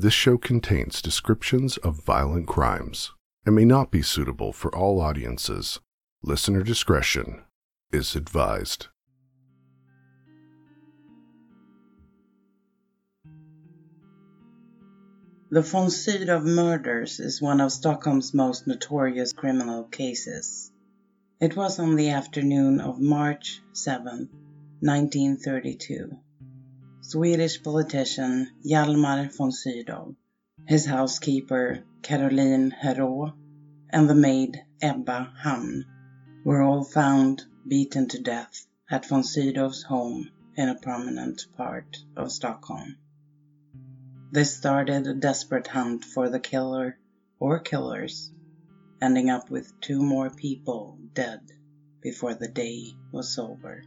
This show contains descriptions of violent crimes and may not be suitable for all audiences. Listener discretion is advised. The von Sydow murders is one of Stockholm's most notorious criminal cases. It was on the afternoon of March 7, 1932. Swedish politician Hjalmar von Sydow, his housekeeper Karoline Herou, and the maid Ebba Hamn were all found beaten to death at von Sydow's home in a prominent part of Stockholm. This started a desperate hunt for the killer or killers, ending up with two more people dead before the day was over.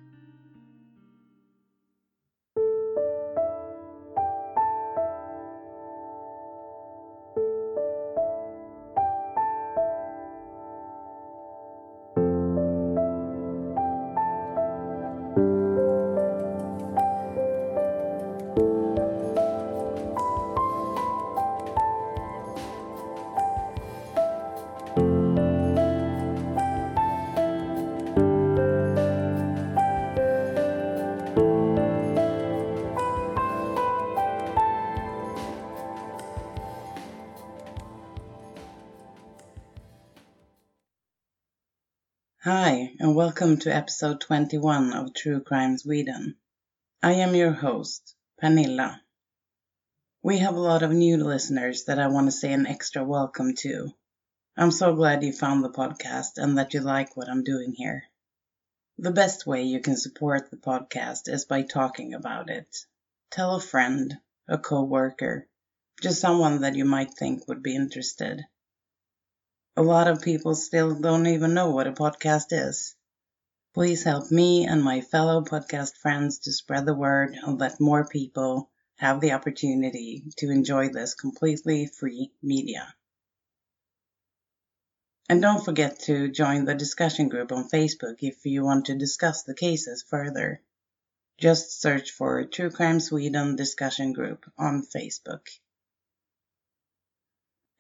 Welcome to episode 21 of True Crime Sweden. I am your host, Pernilla. We have a lot of new listeners that I want to say an extra welcome to. I'm so glad you found the podcast and that you like what I'm doing here. The best way you can support the podcast is by talking about it. Tell a friend, a coworker, just someone that you might think would be interested. A lot of people still don't even know what a podcast is. Please help me and my fellow podcast friends to spread the word and let more people have the opportunity to enjoy this completely free media. And don't forget to join the discussion group on Facebook if you want to discuss the cases further. Just search for True Crime Sweden discussion group on Facebook.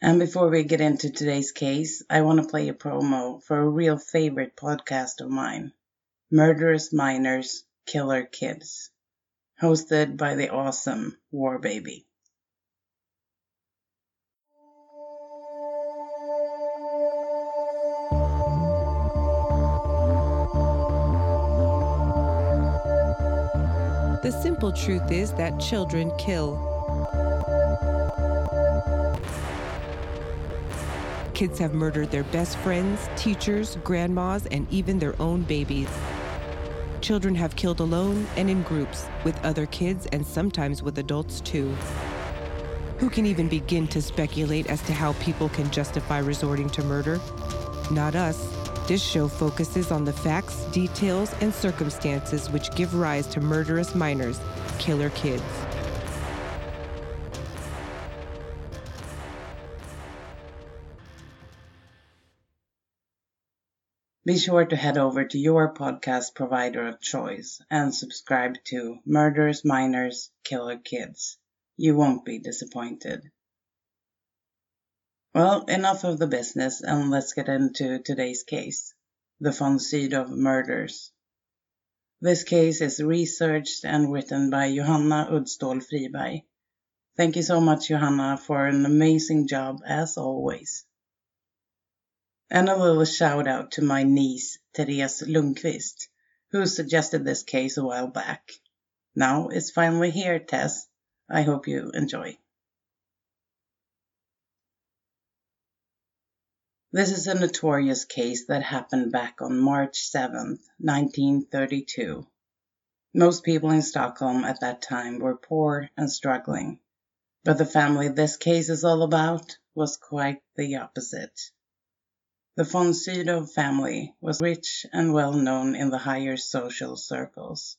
And before we get into today's case, I want to play a promo for a real favorite podcast of mine, Murderous Minors, Killer Kids, hosted by the awesome War Baby. The simple truth is that children kill. Kids have murdered their best friends, teachers, grandmas, and even their own babies. Children have killed alone and in groups, with other kids and sometimes with adults too. Who can even begin to speculate as to how people can justify resorting to murder? Not us. This show focuses on the facts, details, and circumstances which give rise to murderous minors, killer kids. Be sure to head over to your podcast provider of choice and subscribe to Murderous Minors, Killer Kids. You won't be disappointed. Well, enough of the business and let's get into today's case, the von Sydow murders. This case is researched and written by Johanna Uddstål Friberg. Thank you so much, Johanna, for an amazing job as always. And a little shout out to my niece, Therese Lundqvist, who suggested this case a while back. Now it's finally here, Tess. I hope you enjoy. This is a notorious case that happened back on March 7, 1932. Most people in Stockholm at that time were poor and struggling, but the family this case is all about was quite the opposite. The von family was rich and well known in the higher social circles.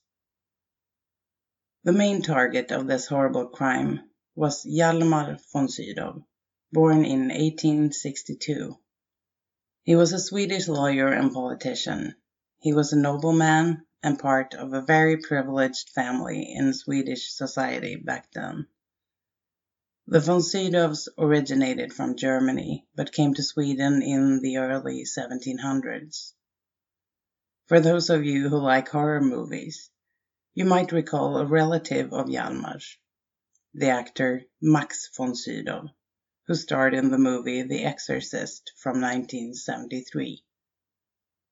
The main target of this horrible crime was Hjalmar von born in 1862. He was a Swedish lawyer and politician. He was a nobleman and part of a very privileged family in Swedish society back then. The von Sydows originated from Germany, but came to Sweden in the early 1700s. For those of you who like horror movies, you might recall a relative of Hjalmar's, the actor Max von Sydow, who starred in the movie The Exorcist from 1973.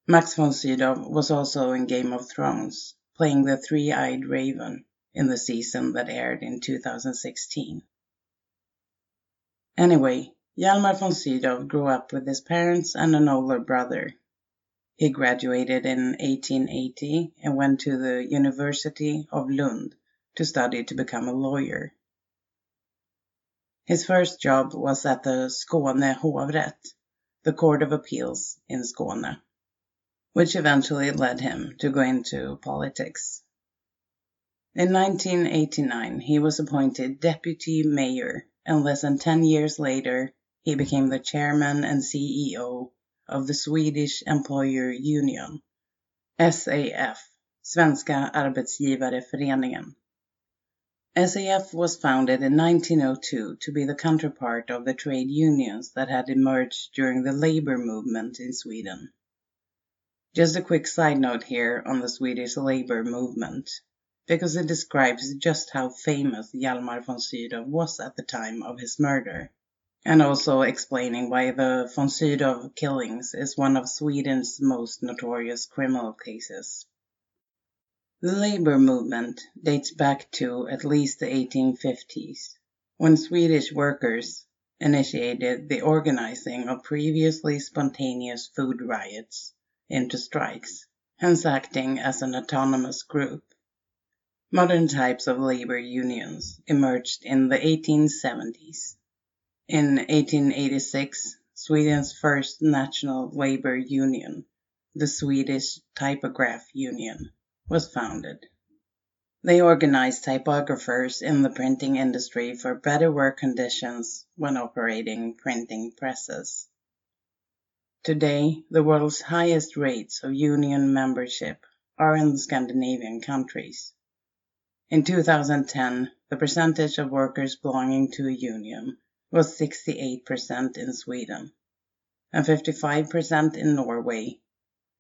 Max von Sydow was also in Game of Thrones, playing the three-eyed raven in the season that aired in 2016. Anyway, Hjalmar von Sydow grew up with his parents and an older brother. He graduated in 1880 and went to the University of Lund to study to become a lawyer. His first job was at the Skåne hovrätt, the Court of Appeals in Skåne, which eventually led him to go into politics. In 1989, he was appointed deputy mayor and less than 10 years later, he became the chairman and CEO of the Swedish Employer Union, SAF, Svenska Arbetsgivareföreningen. SAF was founded in 1902 to be the counterpart of the trade unions that had emerged during the labor movement in Sweden. Just a quick side note here on the Swedish labor movement because it describes just how famous Hjalmar von Sydow was at the time of his murder, and also explaining why the von Sydow killings is one of Sweden's most notorious criminal cases. The labor movement dates back to at least the 1850s, when Swedish workers initiated the organizing of previously spontaneous food riots into strikes, hence acting as an autonomous group. Modern types of labor unions emerged in the 1870s. In 1886, Sweden's first national labor union, the Swedish Typograph Union, was founded. They organized typographers in the printing industry for better work conditions when operating printing presses. Today, the world's highest rates of union membership are in the Scandinavian countries. In 2010, the percentage of workers belonging to a union was 68% in Sweden and 55% in Norway,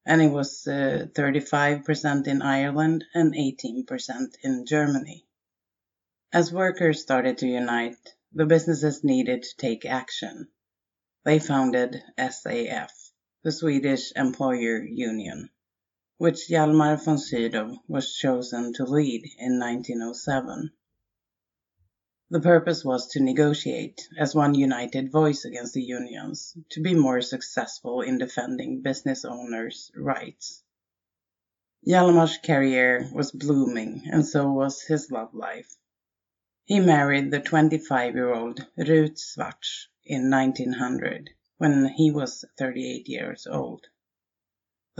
and it was uh, 35% in Ireland and 18% in Germany. As workers started to unite, the businesses needed to take action. They founded SAF, the Swedish Employer Union which Hjalmar von Sydow was chosen to lead in 1907. The purpose was to negotiate as one united voice against the unions to be more successful in defending business owners' rights. Hjalmar's career was blooming and so was his love life. He married the 25-year-old Ruth Schwartz in 1900 when he was 38 years old.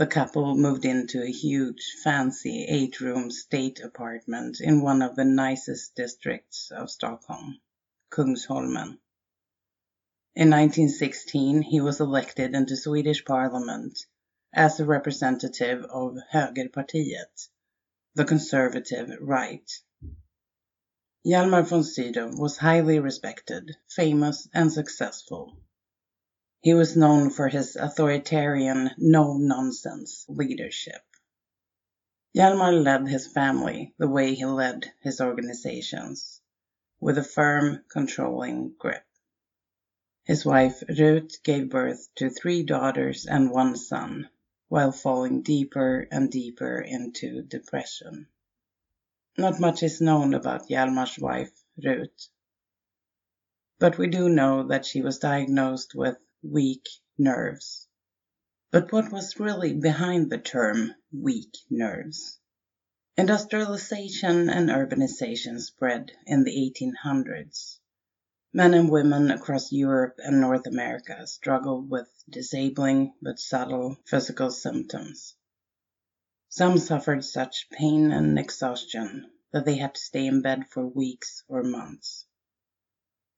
The couple moved into a huge, fancy eight-room state apartment in one of the nicest districts of Stockholm, Kungsholmen. In 1916 he was elected into Swedish parliament as a representative of Högerpartiet, the conservative right. Hjalmar von Sydow was highly respected, famous and successful. He was known for his authoritarian, no-nonsense leadership. Hjalmar led his family the way he led his organizations, with a firm, controlling grip. His wife Ruth gave birth to three daughters and one son, while falling deeper and deeper into depression. Not much is known about Hjalmar's wife, Ruth, but we do know that she was diagnosed with weak nerves. But what was really behind the term weak nerves? Industrialization and urbanization spread in the 1800s. Men and women across Europe and North America struggled with disabling but subtle physical symptoms. Some suffered such pain and exhaustion that they had to stay in bed for weeks or months.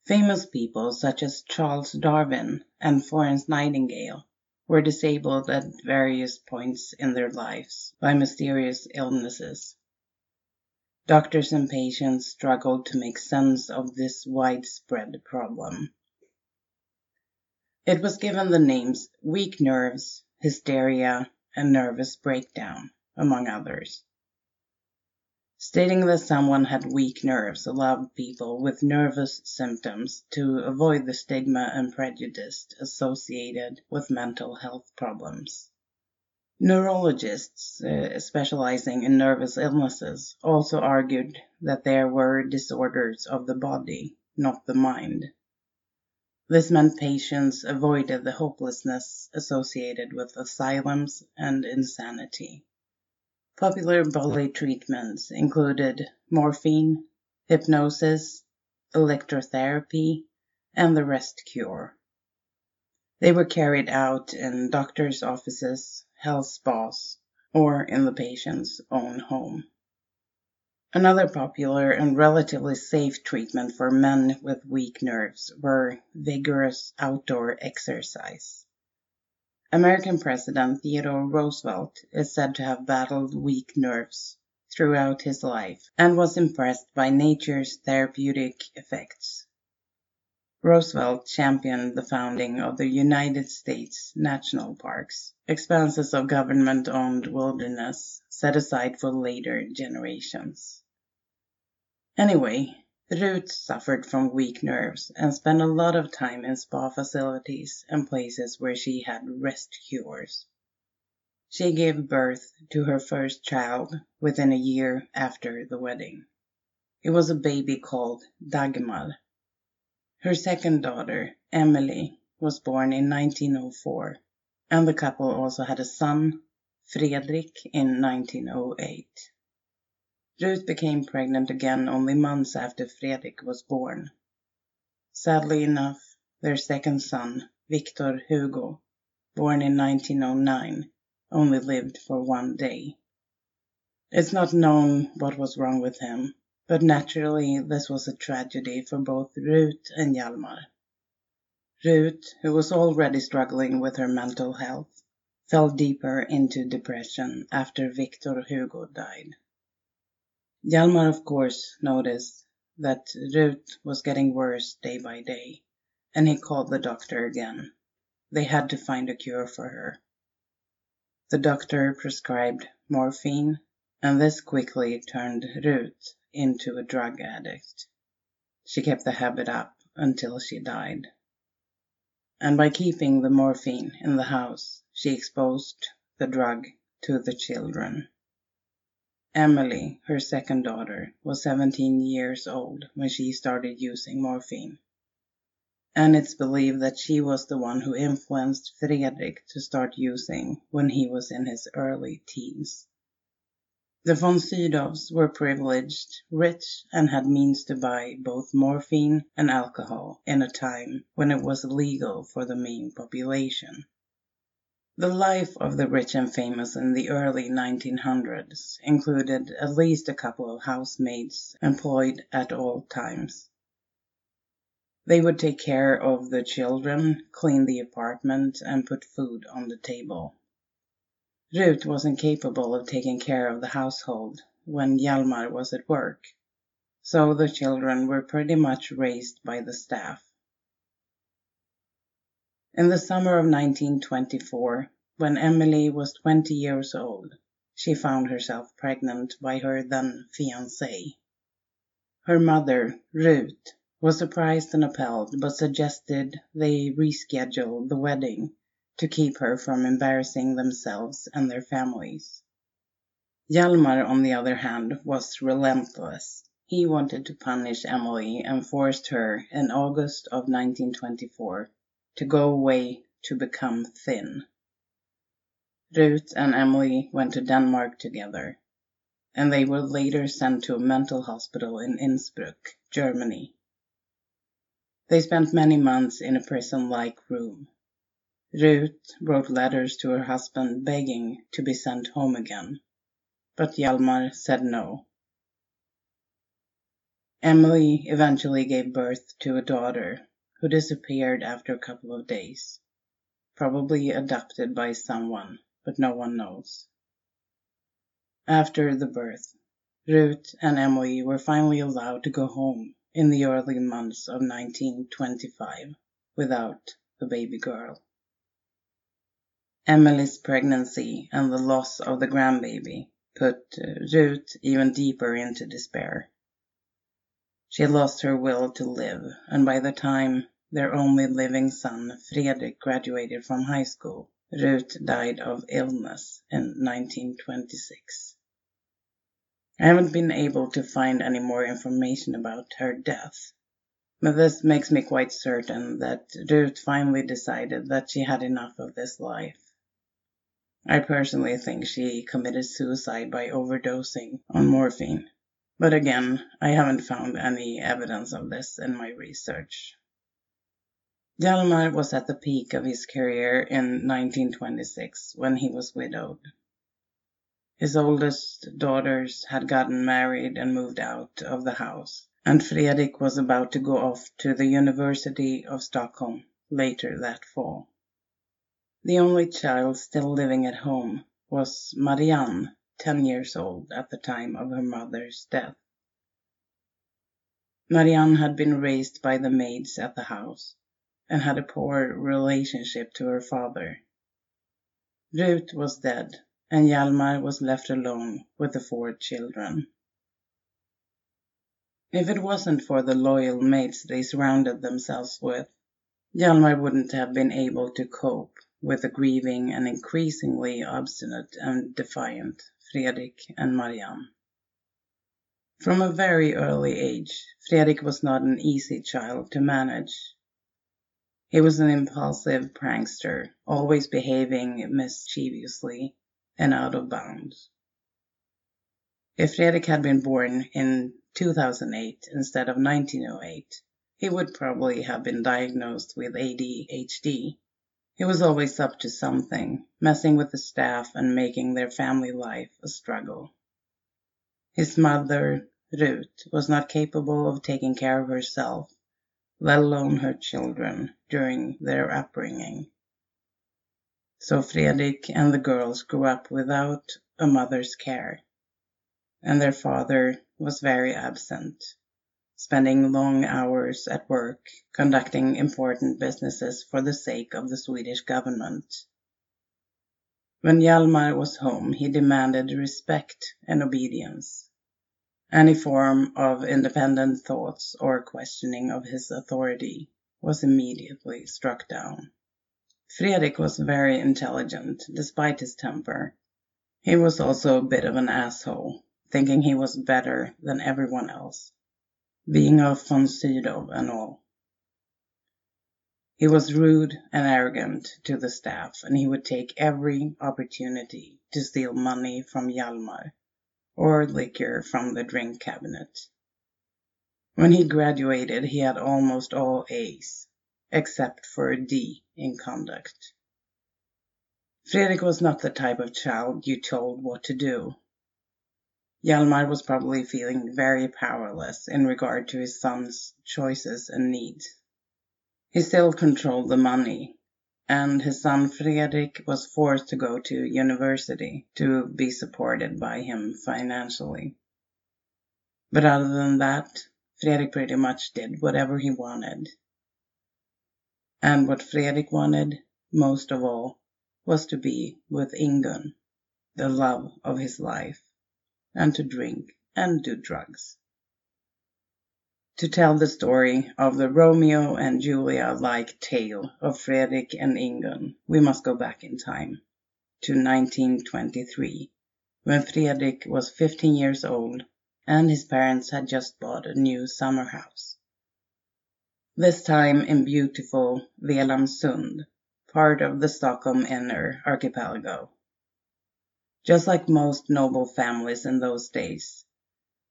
Famous people such as Charles Darwin and Florence Nightingale were disabled at various points in their lives by mysterious illnesses. Doctors and patients struggled to make sense of this widespread problem. It was given the names weak nerves, hysteria, and nervous breakdown, among others. Stating that someone had weak nerves allowed people with nervous symptoms to avoid the stigma and prejudice associated with mental health problems. Neurologists uh, specializing in nervous illnesses also argued that there were disorders of the body, not the mind. This meant patients avoided the hopelessness associated with asylums and insanity. Popular bully treatments included morphine, hypnosis, electrotherapy, and the rest cure. They were carried out in doctors' offices, health spas, or in the patient's own home. Another popular and relatively safe treatment for men with weak nerves were vigorous outdoor exercise. American President Theodore Roosevelt is said to have battled weak nerves throughout his life and was impressed by nature's therapeutic effects. Roosevelt championed the founding of the United States National Parks, expanses of government owned wilderness set aside for later generations. Anyway, Ruth suffered from weak nerves and spent a lot of time in spa facilities and places where she had rest cures. She gave birth to her first child within a year after the wedding. It was a baby called Dagmar. Her second daughter, Emily, was born in 1904, and the couple also had a son, Fredrik, in 1908. Ruth became pregnant again only months after Fredrik was born. Sadly enough, their second son, Victor Hugo, born in 1909, only lived for one day. It's not known what was wrong with him, but naturally this was a tragedy for both Ruth and Hjalmar. Ruth, who was already struggling with her mental health, fell deeper into depression after Victor Hugo died. Hjalmar of course noticed that Ruth was getting worse day by day, and he called the doctor again. They had to find a cure for her. The doctor prescribed morphine, and this quickly turned Ruth into a drug addict. She kept the habit up until she died. And by keeping the morphine in the house, she exposed the drug to the children. Emily, her second daughter, was 17 years old when she started using morphine. And it's believed that she was the one who influenced Fredrik to start using when he was in his early teens. The von Sydows were privileged, rich, and had means to buy both morphine and alcohol in a time when it was legal for the main population. The life of the rich and famous in the early 1900s included at least a couple of housemaids employed at all times. They would take care of the children, clean the apartment, and put food on the table. Ruth was incapable of taking care of the household when Hjalmar was at work, so the children were pretty much raised by the staff. In the summer of 1924, when Emily was 20 years old, she found herself pregnant by her then fiancé. Her mother, Ruth, was surprised and appalled, but suggested they reschedule the wedding to keep her from embarrassing themselves and their families. Hjalmar, on the other hand, was relentless. He wanted to punish Emily and forced her in August of 1924 to go away to become thin. Ruth and Emily went to Denmark together, and they were later sent to a mental hospital in Innsbruck, Germany. They spent many months in a prison-like room. Ruth wrote letters to her husband begging to be sent home again, but Hjalmar said no. Emily eventually gave birth to a daughter who disappeared after a couple of days, probably adopted by someone, but no one knows. After the birth, Ruth and Emily were finally allowed to go home in the early months of 1925 without the baby girl. Emily's pregnancy and the loss of the grandbaby put uh, Ruth even deeper into despair. She lost her will to live, and by the time their only living son, Fredrik, graduated from high school, Ruth died of illness in 1926. I haven't been able to find any more information about her death, but this makes me quite certain that Ruth finally decided that she had enough of this life I personally think she committed suicide by overdosing on morphine, but again, I haven't found any evidence of this in my research. Hjalmar was at the peak of his career in 1926 when he was widowed. His oldest daughters had gotten married and moved out of the house, and Fredrik was about to go off to the University of Stockholm later that fall. The only child still living at home was Marianne, ten years old at the time of her mother's death. Marianne had been raised by the maids at the house and had a poor relationship to her father. Ruth was dead, and Hjalmar was left alone with the four children. If it wasn't for the loyal mates they surrounded themselves with, Hjalmar wouldn't have been able to cope with the grieving and increasingly obstinate and defiant Fredrik and Marianne. From a very early age, Fredrik was not an easy child to manage. He was an impulsive prankster, always behaving mischievously and out of bounds. If Fredrik had been born in 2008 instead of 1908, he would probably have been diagnosed with ADHD he was always up to something, messing with the staff and making their family life a struggle. His mother, Ruth, was not capable of taking care of herself, let alone her children, during their upbringing. So Fredrik and the girls grew up without a mother's care, and their father was very absent spending long hours at work conducting important businesses for the sake of the Swedish government. When Hjalmar was home, he demanded respect and obedience. Any form of independent thoughts or questioning of his authority was immediately struck down. Fredrik was very intelligent, despite his temper. He was also a bit of an asshole, thinking he was better than everyone else being a von Sydow and all. He was rude and arrogant to the staff, and he would take every opportunity to steal money from Hjalmar or liquor from the drink cabinet. When he graduated, he had almost all A's, except for a D in conduct. Fredrik was not the type of child you told what to do. Hjalmar was probably feeling very powerless in regard to his son's choices and needs. He still controlled the money, and his son Fredrik was forced to go to university to be supported by him financially. But other than that, Fredrik pretty much did whatever he wanted. And what Fredrik wanted, most of all, was to be with Ingun, the love of his life and to drink and do drugs. To tell the story of the Romeo and Julia like tale of Fredrik and Ingun, we must go back in time to 1923, when Fredrik was 15 years old and his parents had just bought a new summer house. This time in beautiful Velamsund, part of the Stockholm Inner Archipelago just like most noble families in those days.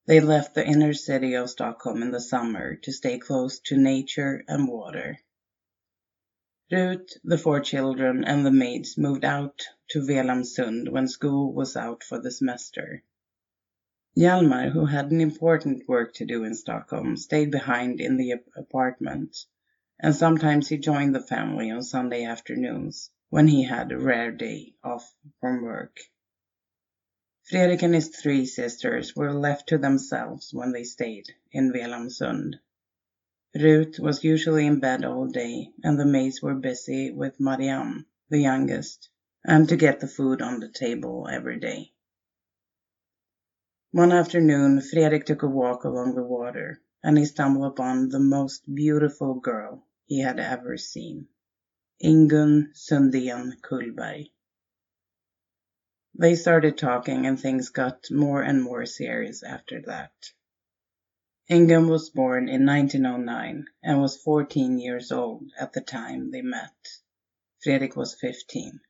They left the inner city of Stockholm in the summer to stay close to nature and water. Ruth, the four children, and the maids moved out to Velamsund when school was out for the semester. Hjalmar, who had an important work to do in Stockholm, stayed behind in the apartment, and sometimes he joined the family on Sunday afternoons when he had a rare day off from work. Fredrik and his three sisters were left to themselves when they stayed in Velamsund. Ruth was usually in bed all day, and the maids were busy with Marianne, the youngest, and to get the food on the table every day. One afternoon, Fredrik took a walk along the water, and he stumbled upon the most beautiful girl he had ever seen. Ingun Sundén Kullberg. They started talking and things got more and more serious after that. Ingun was born in 1909 and was 14 years old at the time they met. Fredrik was 15.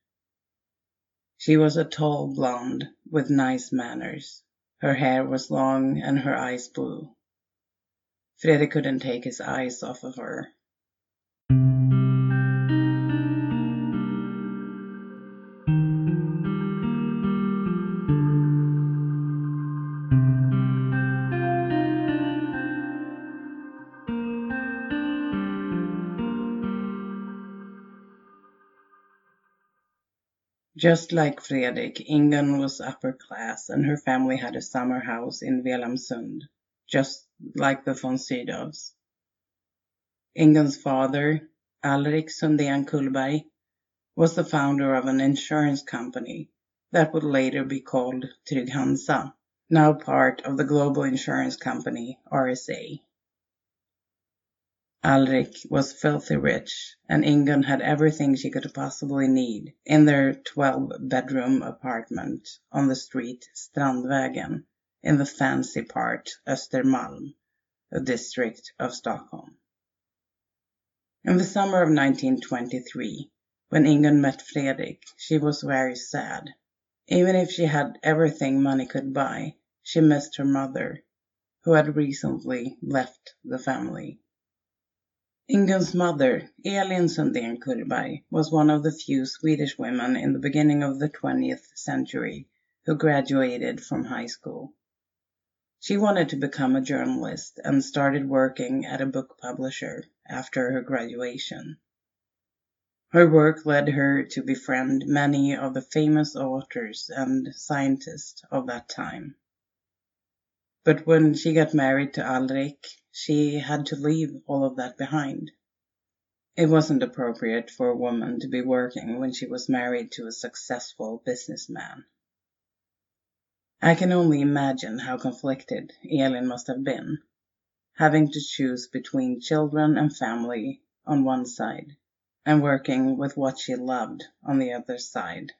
She was a tall blonde with nice manners. Her hair was long and her eyes blue. Fredrik couldn't take his eyes off of her. Just like Fredrik, Ingun was upper class and her family had a summer house in Velamsund, just like the von Sydow's. Ingun's father, Alrik Sundén Kullberg, was the founder of an insurance company that would later be called Trygg-Hansa, now part of the global insurance company RSA. Alrik was filthy rich, and Ingun had everything she could possibly need in their 12-bedroom apartment on the street Strandvägen in the fancy part Östermalm, a district of Stockholm. In the summer of 1923, when Ingun met Fredrik, she was very sad. Even if she had everything money could buy, she missed her mother, who had recently left the family. Ingun's mother, Elin Sundén Kullberg, was one of the few Swedish women in the beginning of the 20th century who graduated from high school. She wanted to become a journalist and started working at a book publisher after her graduation. Her work led her to befriend many of the famous authors and scientists of that time. But when she got married to Alrik, she had to leave all of that behind. It wasn't appropriate for a woman to be working when she was married to a successful businessman. I can only imagine how conflicted Elin must have been, having to choose between children and family on one side and working with what she loved on the other side.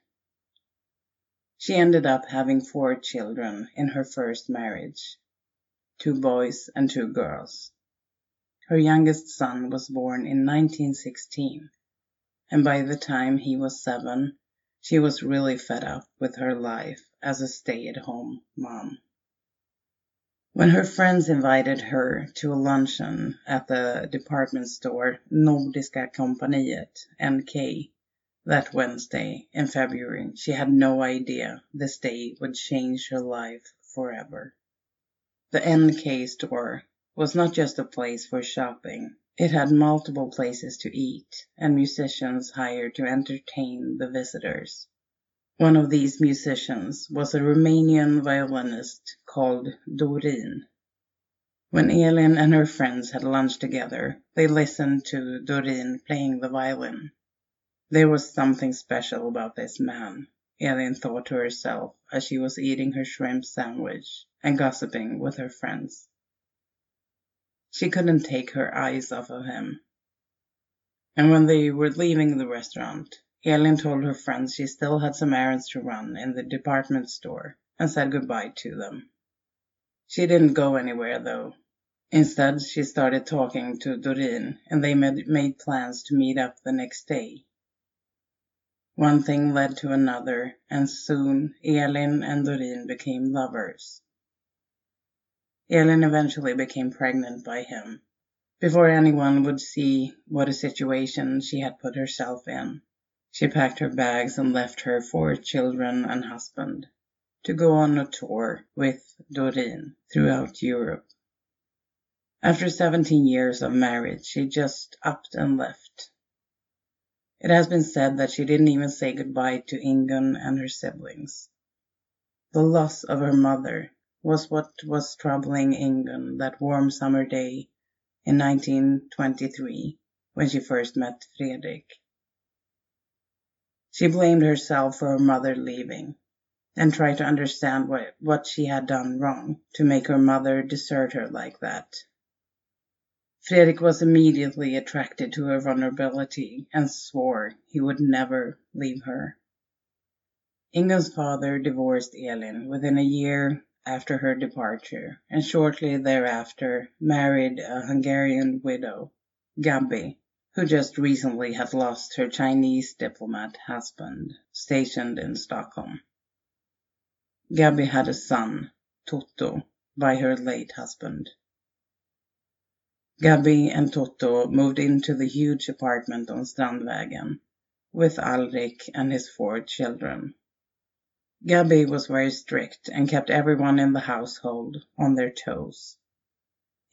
She ended up having four children in her first marriage, two boys and two girls. Her youngest son was born in 1916, and by the time he was seven, she was really fed up with her life as a stay-at-home mom. When her friends invited her to a luncheon at the department store Nordiska Kompaniet, NK, that Wednesday in February, she had no idea this day would change her life forever. The NK store was not just a place for shopping. It had multiple places to eat and musicians hired to entertain the visitors. One of these musicians was a Romanian violinist called Dorin. When Elin and her friends had lunch together, they listened to Dorin playing the violin. There was something special about this man, Elin thought to herself as she was eating her shrimp sandwich and gossiping with her friends. She couldn't take her eyes off of him. And when they were leaving the restaurant, Elin told her friends she still had some errands to run in the department store and said goodbye to them. She didn't go anywhere though. Instead, she started talking to Dorin and they made plans to meet up the next day. One thing led to another, and soon Elin and Dorin became lovers. Elin eventually became pregnant by him, before anyone would see what a situation she had put herself in. She packed her bags and left her four children and husband to go on a tour with Dorin throughout Europe. After 17 years of marriage, she just upped and left. It has been said that she didn't even say goodbye to Ingun and her siblings. The loss of her mother was what was troubling Ingun that warm summer day in 1923 when she first met Fredrik. She blamed herself for her mother leaving and tried to understand what, what she had done wrong to make her mother desert her like that. Fredrik was immediately attracted to her vulnerability and swore he would never leave her. Inga's father divorced Elin within a year after her departure and shortly thereafter married a Hungarian widow, Gabi, who just recently had lost her Chinese diplomat husband stationed in Stockholm. Gabi had a son, Toto, by her late husband. Gabi and Toto moved into the huge apartment on Strandvägen with Alrik and his four children. Gabi was very strict and kept everyone in the household on their toes.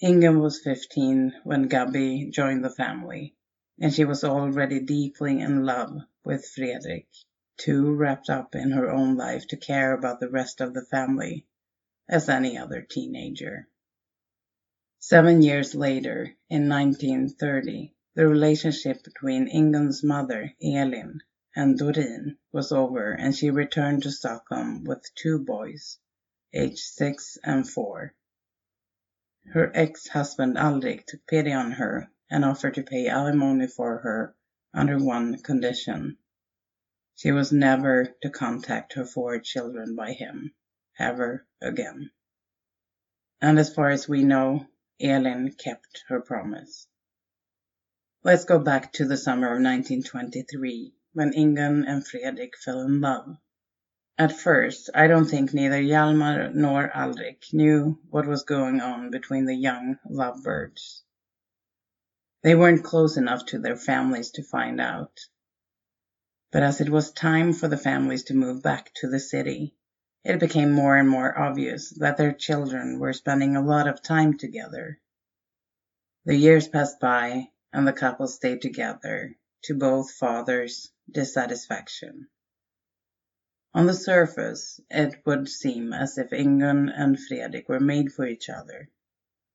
Ingun was 15 when Gabi joined the family, and she was already deeply in love with Fredrik, too wrapped up in her own life to care about the rest of the family as any other teenager. Seven years later, in 1930, the relationship between Ingun's mother, Elin, and Dorin was over and she returned to Stockholm with two boys, aged six and four. Her ex-husband Alrik took pity on her and offered to pay alimony for her under one condition. She was never to contact her four children by him, ever again. And as far as we know, Elin kept her promise. Let's go back to the summer of 1923 when Ingun and Fredrik fell in love. At first, I don't think neither Hjalmar nor Alrik knew what was going on between the young lovebirds. They weren't close enough to their families to find out. But as it was time for the families to move back to the city, it became more and more obvious that their children were spending a lot of time together. The years passed by and the couple stayed together to both fathers' dissatisfaction. On the surface, it would seem as if Ingun and Fredrik were made for each other.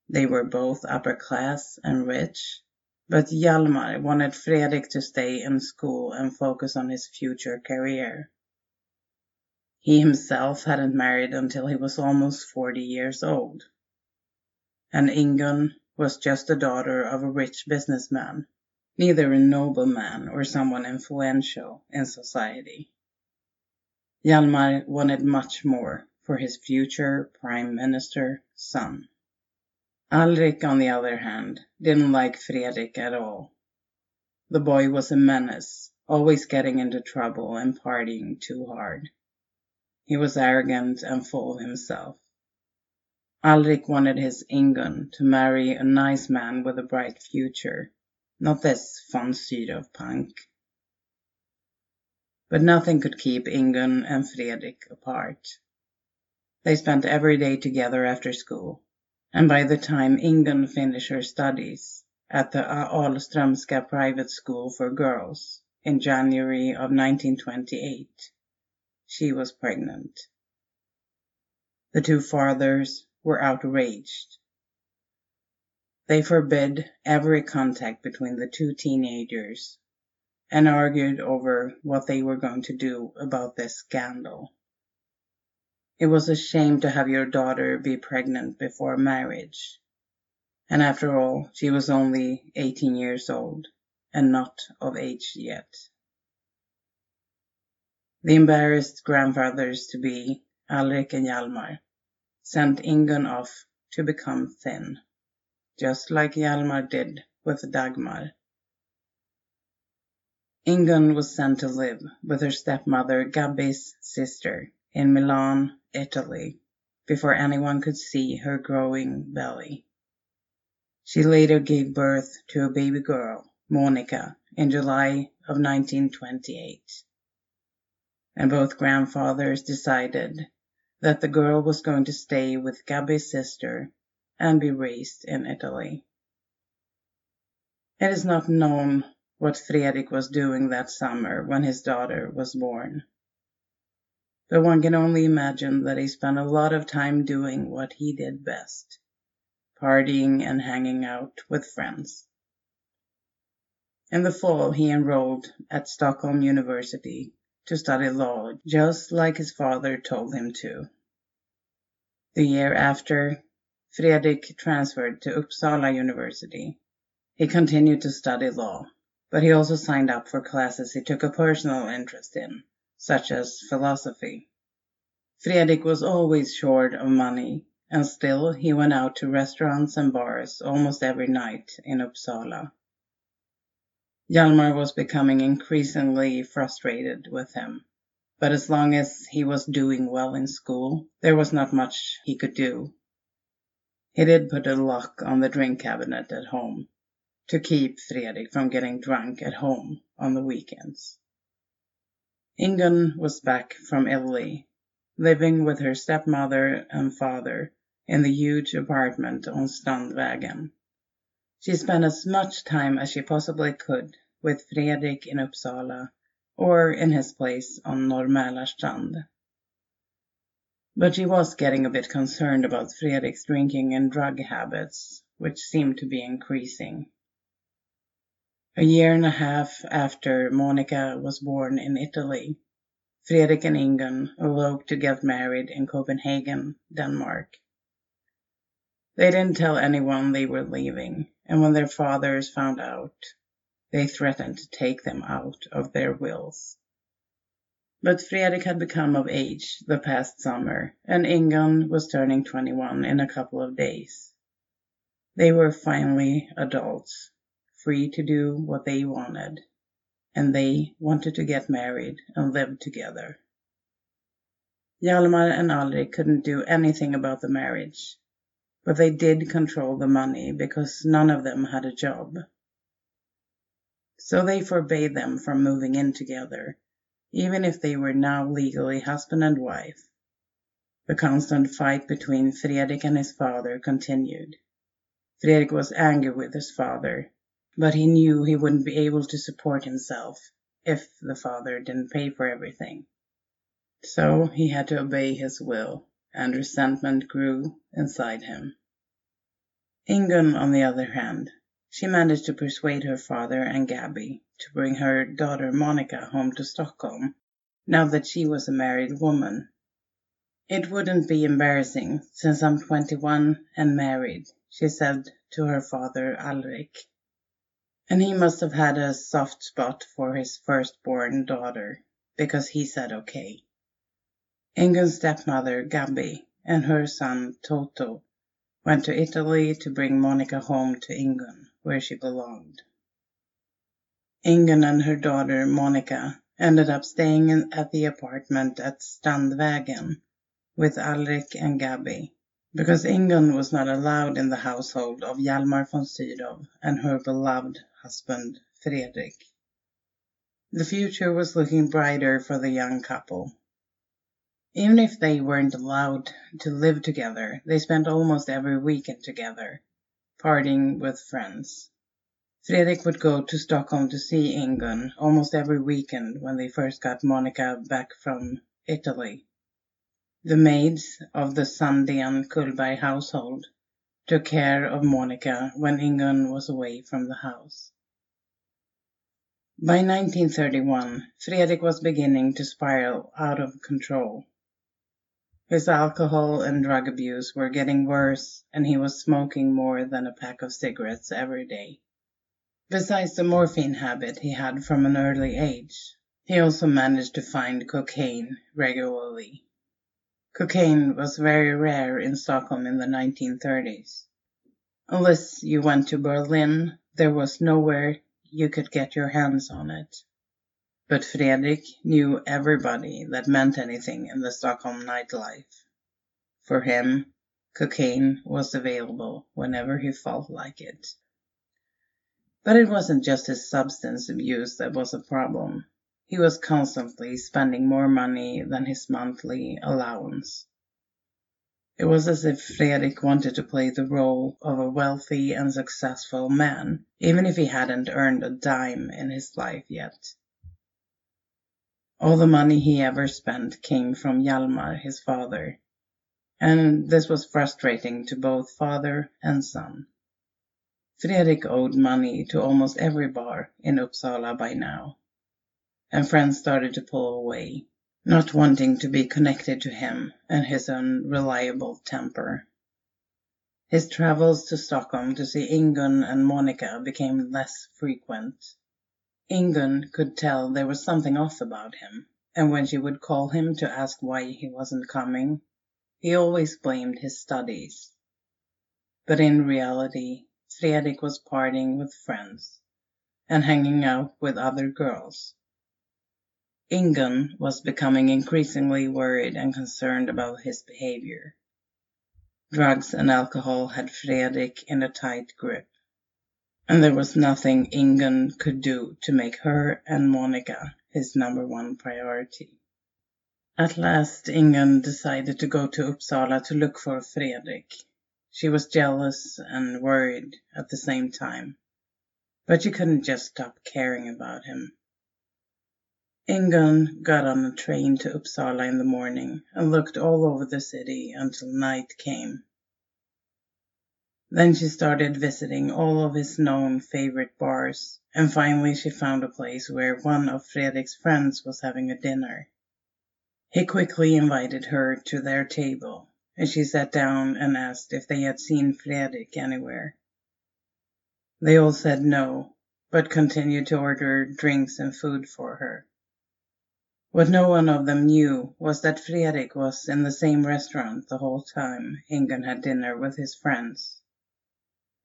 They were both upper class and rich, but Hjalmar wanted Fredrik to stay in school and focus on his future career. He himself hadn't married until he was almost 40 years old. And Ingun was just the daughter of a rich businessman neither a nobleman or someone influential in society. Hjalmar wanted much more for his future prime minister son. Alrik, on the other hand, didn't like Fredrik at all. The boy was a menace, always getting into trouble and partying too hard. He was arrogant and full of himself. Alrik wanted his Ingun to marry a nice man with a bright future not this von Sydow punk. But nothing could keep Ingun and Fredrik apart. They spent every day together after school, and by the time Ingun finished her studies at the Ahlströmska private school for girls in January of 1928, she was pregnant. The two fathers were outraged they forbid every contact between the two teenagers and argued over what they were going to do about this scandal. It was a shame to have your daughter be pregnant before marriage. And after all, she was only 18 years old and not of age yet. The embarrassed grandfathers to be, Alrik and Hjalmar, sent Ingun off to become thin just like Hjalmar did with Dagmar. Ingun was sent to live with her stepmother Gabi's sister in Milan, Italy, before anyone could see her growing belly. She later gave birth to a baby girl, Monica, in July of 1928. And both grandfathers decided that the girl was going to stay with Gabi's sister and be raised in Italy. It is not known what Fredrik was doing that summer when his daughter was born. but one can only imagine that he spent a lot of time doing what he did best partying and hanging out with friends. In the fall, he enrolled at Stockholm University to study law, just like his father told him to. The year after, Fredrik transferred to Uppsala University. He continued to study law, but he also signed up for classes he took a personal interest in, such as philosophy. Fredrik was always short of money, and still he went out to restaurants and bars almost every night in Uppsala. Hjalmar was becoming increasingly frustrated with him, but as long as he was doing well in school, there was not much he could do. He did put a lock on the drink cabinet at home to keep Fredrik from getting drunk at home on the weekends. Ingun was back from Italy, living with her stepmother and father in the huge apartment on Strandvägen. She spent as much time as she possibly could with Fredrik in Uppsala or in his place on Norrmälarstrand. But she was getting a bit concerned about Fredrik's drinking and drug habits, which seemed to be increasing. A year and a half after Monica was born in Italy, Fredrik and Ingun eloped to get married in Copenhagen, Denmark. They didn't tell anyone they were leaving, and when their fathers found out, they threatened to take them out of their wills. But Fredrik had become of age the past summer, and Ingun was turning 21 in a couple of days. They were finally adults, free to do what they wanted, and they wanted to get married and live together. Hjalmar and Alrik couldn't do anything about the marriage, but they did control the money because none of them had a job. So they forbade them from moving in together, even if they were now legally husband and wife. The constant fight between Fredrik and his father continued. Fredrik was angry with his father, but he knew he wouldn't be able to support himself if the father didn't pay for everything. So he had to obey his will and resentment grew inside him. Ingun, on the other hand, she managed to persuade her father and Gabby to bring her daughter Monica home to Stockholm, now that she was a married woman. It wouldn't be embarrassing, since I'm 21 and married, she said to her father Alrik. And he must have had a soft spot for his firstborn daughter, because he said okay. Ingun's stepmother, Gabby, and her son, Toto, went to Italy to bring Monica home to Ingun, where she belonged. Ingun and her daughter, Monica, ended up staying in, at the apartment at Strandvägen with Alrik and Gabby, because Ingun was not allowed in the household of Hjalmar von Sydow and her beloved husband, Fredrik. The future was looking brighter for the young couple. Even if they weren't allowed to live together, they spent almost every weekend together, partying with friends. Fredrik would go to Stockholm to see Ingun almost every weekend when they first got Monica back from Italy. The maids of the Sandén Kullberg household took care of Monica when Ingun was away from the house. By 1931, Fredrik was beginning to spiral out of control. His alcohol and drug abuse were getting worse, and he was smoking more than a pack of cigarettes every day. Besides the morphine habit he had from an early age, he also managed to find cocaine regularly. Cocaine was very rare in Stockholm in the 1930s. Unless you went to Berlin, there was nowhere you could get your hands on it. But Fredrik knew everybody that meant anything in the Stockholm nightlife. For him, cocaine was available whenever he felt like it. But it wasn't just his substance abuse that was a problem. He was constantly spending more money than his monthly allowance. It was as if Fredrik wanted to play the role of a wealthy and successful man, even if he hadn't earned a dime in his life yet. All the money he ever spent came from Hjalmar, his father, and this was frustrating to both father and son. Fredrik owed money to almost every bar in Uppsala by now, and friends started to pull away, not wanting to be connected to him and his unreliable temper. His travels to Stockholm to see Ingun and Monica became less frequent. Ingun could tell there was something off about him, and when she would call him to ask why he wasn't coming, he always blamed his studies. But in reality, Fredrik was partying with friends and hanging out with other girls. Ingun was becoming increasingly worried and concerned about his behavior. Drugs and alcohol had Fredrik in a tight grip and there was nothing Ingun could do to make her and Monica his number one priority. At last Ingun decided to go to Uppsala to look for Fredrik. She was jealous and worried at the same time, but she couldn't just stop caring about him. Ingun got on a train to Uppsala in the morning and looked all over the city until night came. Then she started visiting all of his known favorite bars, and finally she found a place where one of Fredrik's friends was having a dinner. He quickly invited her to their table, and she sat down and asked if they had seen Fredrik anywhere. They all said no, but continued to order drinks and food for her. What no one of them knew was that Fredrik was in the same restaurant the whole time Ingun had dinner with his friends.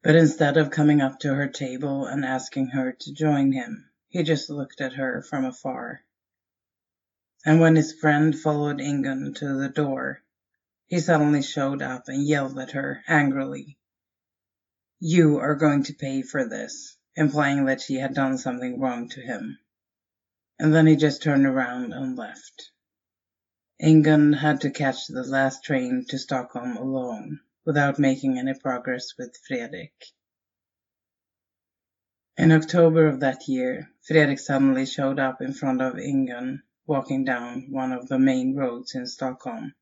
But instead of coming up to her table and asking her to join him, he just looked at her from afar. And when his friend followed Ingun to the door, he suddenly showed up and yelled at her angrily. You are going to pay for this, implying that she had done something wrong to him. And then he just turned around and left. Ingun had to catch the last train to Stockholm alone without making any progress with Fredrik. In October of that year, Fredrik suddenly showed up in front of Ingun walking down one of the main roads in Stockholm.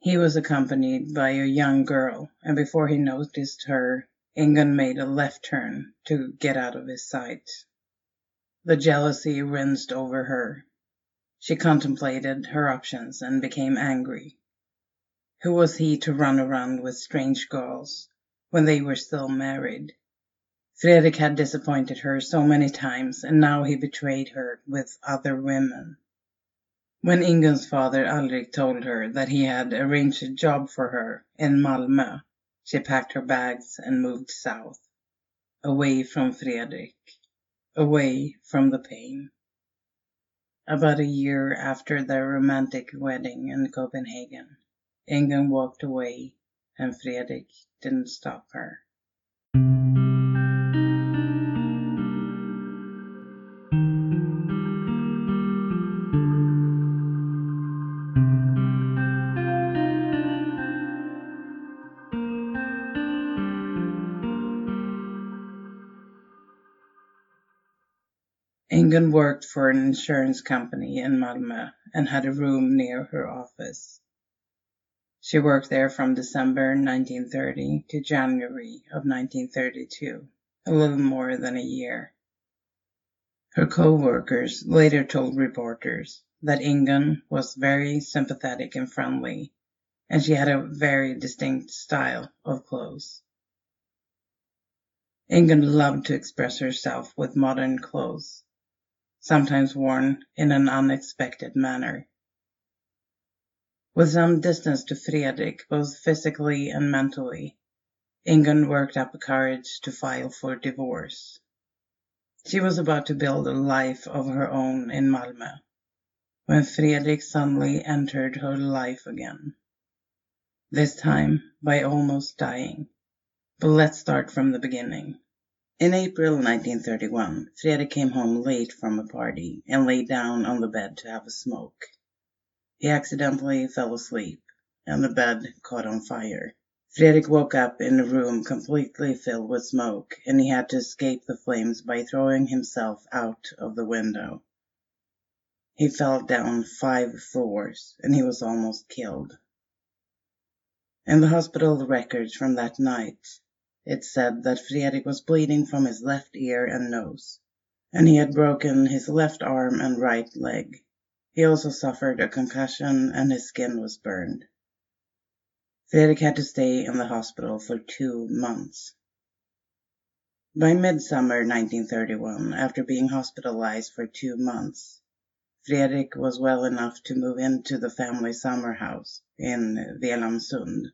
He was accompanied by a young girl, and before he noticed her, Ingun made a left turn to get out of his sight. The jealousy rinsed over her. She contemplated her options and became angry. Who was he to run around with strange girls when they were still married? Fredrik had disappointed her so many times, and now he betrayed her with other women. When Ingun's father Alrik told her that he had arranged a job for her in Malmö, she packed her bags and moved south, away from Fredrik, away from the pain. About a year after their romantic wedding in Copenhagen, Ingun walked away, and Fredrik didn't stop her. Ingun worked for an insurance company in Malmö and had a room near her office. She worked there from December 1930 to January of 1932, a little more than a year. Her co-workers later told reporters that Ingun was very sympathetic and friendly, and she had a very distinct style of clothes. Ingun loved to express herself with modern clothes, sometimes worn in an unexpected manner. With some distance to Fredrik, both physically and mentally, Ingun worked up courage to file for divorce. She was about to build a life of her own in Malmö, when Fredrik suddenly entered her life again. This time by almost dying. But let's start from the beginning. In April 1931, Fredrik came home late from a party and lay down on the bed to have a smoke. He accidentally fell asleep, and the bed caught on fire. Fredrik woke up in a room completely filled with smoke, and he had to escape the flames by throwing himself out of the window. He fell down five floors and he was almost killed. In the hospital records from that night, it said that Fredrik was bleeding from his left ear and nose, and he had broken his left arm and right leg. He also suffered a concussion and his skin was burned. Fredrik had to stay in the hospital for two months. By midsummer 1931, after being hospitalized for two months, Fredrik was well enough to move into the family summer house in Velamsund.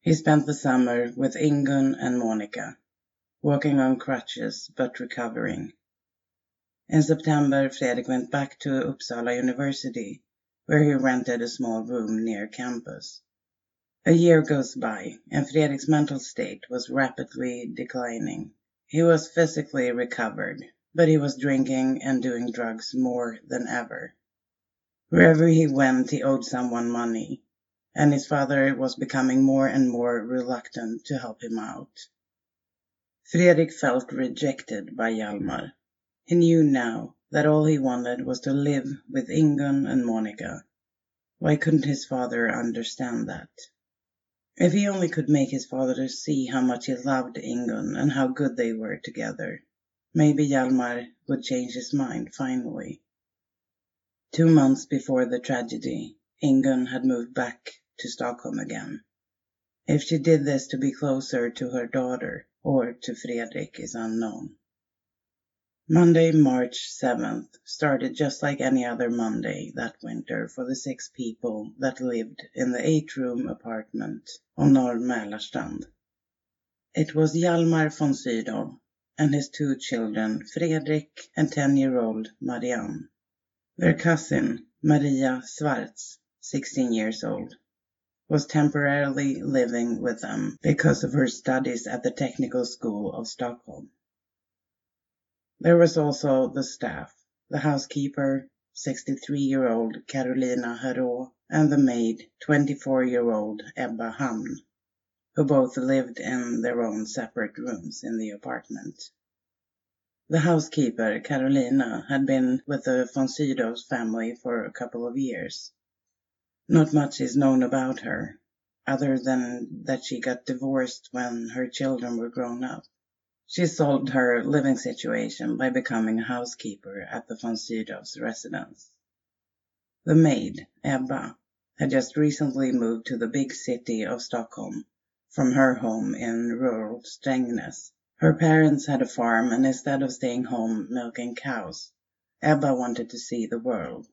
He spent the summer with Ingun and Monica, walking on crutches but recovering. In September, Fredrik went back to Uppsala University, where he rented a small room near campus. A year goes by, and Fredrik's mental state was rapidly declining. He was physically recovered, but he was drinking and doing drugs more than ever. Wherever he went, he owed someone money, and his father was becoming more and more reluctant to help him out. Fredrik felt rejected by Hjalmar. He knew now that all he wanted was to live with Ingun and Monica. Why couldn't his father understand that? If he only could make his father see how much he loved Ingun and how good they were together, maybe Hjalmar would change his mind finally. Two months before the tragedy, Ingun had moved back to Stockholm again. If she did this to be closer to her daughter or to Fredrik is unknown. Monday, March 7th started just like any other Monday that winter for the six people that lived in the eight-room apartment on Norr Mälarstrand. It was Hjalmar von Sydow and his two children, Fredrik and 10-year-old Marianne. Their cousin, Maria Schwartz, 16 years old, was temporarily living with them because of her studies at the Technical School of Stockholm. There was also the staff, the housekeeper, 63-year-old Carolina Herou, and the maid, 24-year-old Ebba Hamn, who both lived in their own separate rooms in the apartment. The housekeeper, Carolina, had been with the von family for a couple of years not much is known about her, other than that she got divorced when her children were grown up. She solved her living situation by becoming a housekeeper at the von Sydows residence. The maid, Ebba, had just recently moved to the big city of Stockholm from her home in rural Strängnäs. Her parents had a farm and instead of staying home milking cows, Ebba wanted to see the world.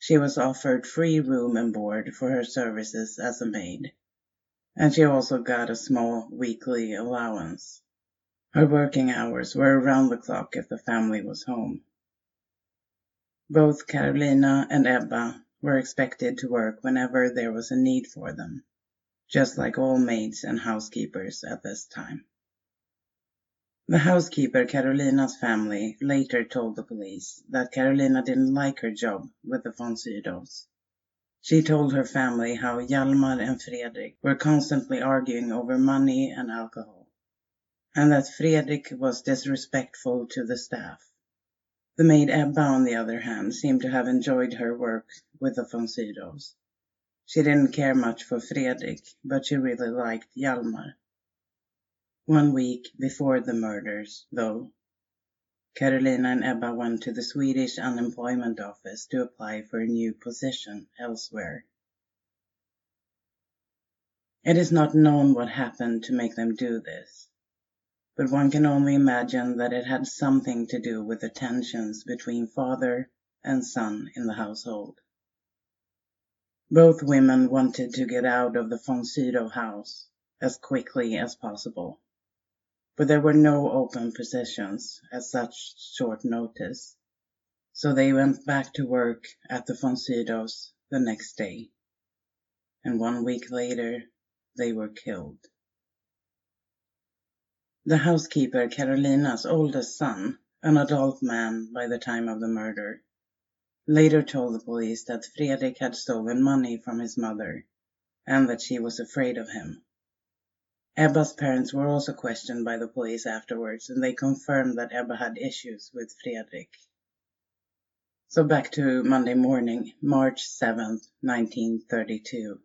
She was offered free room and board for her services as a maid, and she also got a small weekly allowance. Her working hours were around the clock if the family was home. Both Carolina and Ebba were expected to work whenever there was a need for them, just like all maids and housekeepers at this time. The housekeeper, Carolina's family, later told the police that Carolina didn't like her job with the von. She told her family how Hjalmar and Fredrik were constantly arguing over money and alcohol, and that Fredrik was disrespectful to the staff. The maid Ebba, on the other hand, seemed to have enjoyed her work with the von. She didn't care much for Fredrik, but she really liked Hjalmar. One week before the murders, though, Carolina and Ebba went to the Swedish unemployment office to apply for a new position elsewhere. It is not known what happened to make them do this, but one can only imagine that it had something to do with the tensions between father and son in the household. Both women wanted to get out of the Sydow house as quickly as possible but there were no open positions at such short notice, so they went back to work at the Sydows the next day, and one week later they were killed. The housekeeper, Carolina's oldest son, an adult man by the time of the murder, later told the police that Fredrik had stolen money from his mother and that she was afraid of him. Ebba's parents were also questioned by the police afterwards, and they confirmed that Ebba had issues with Fredrik. So back to Monday morning, March 7th, 1932.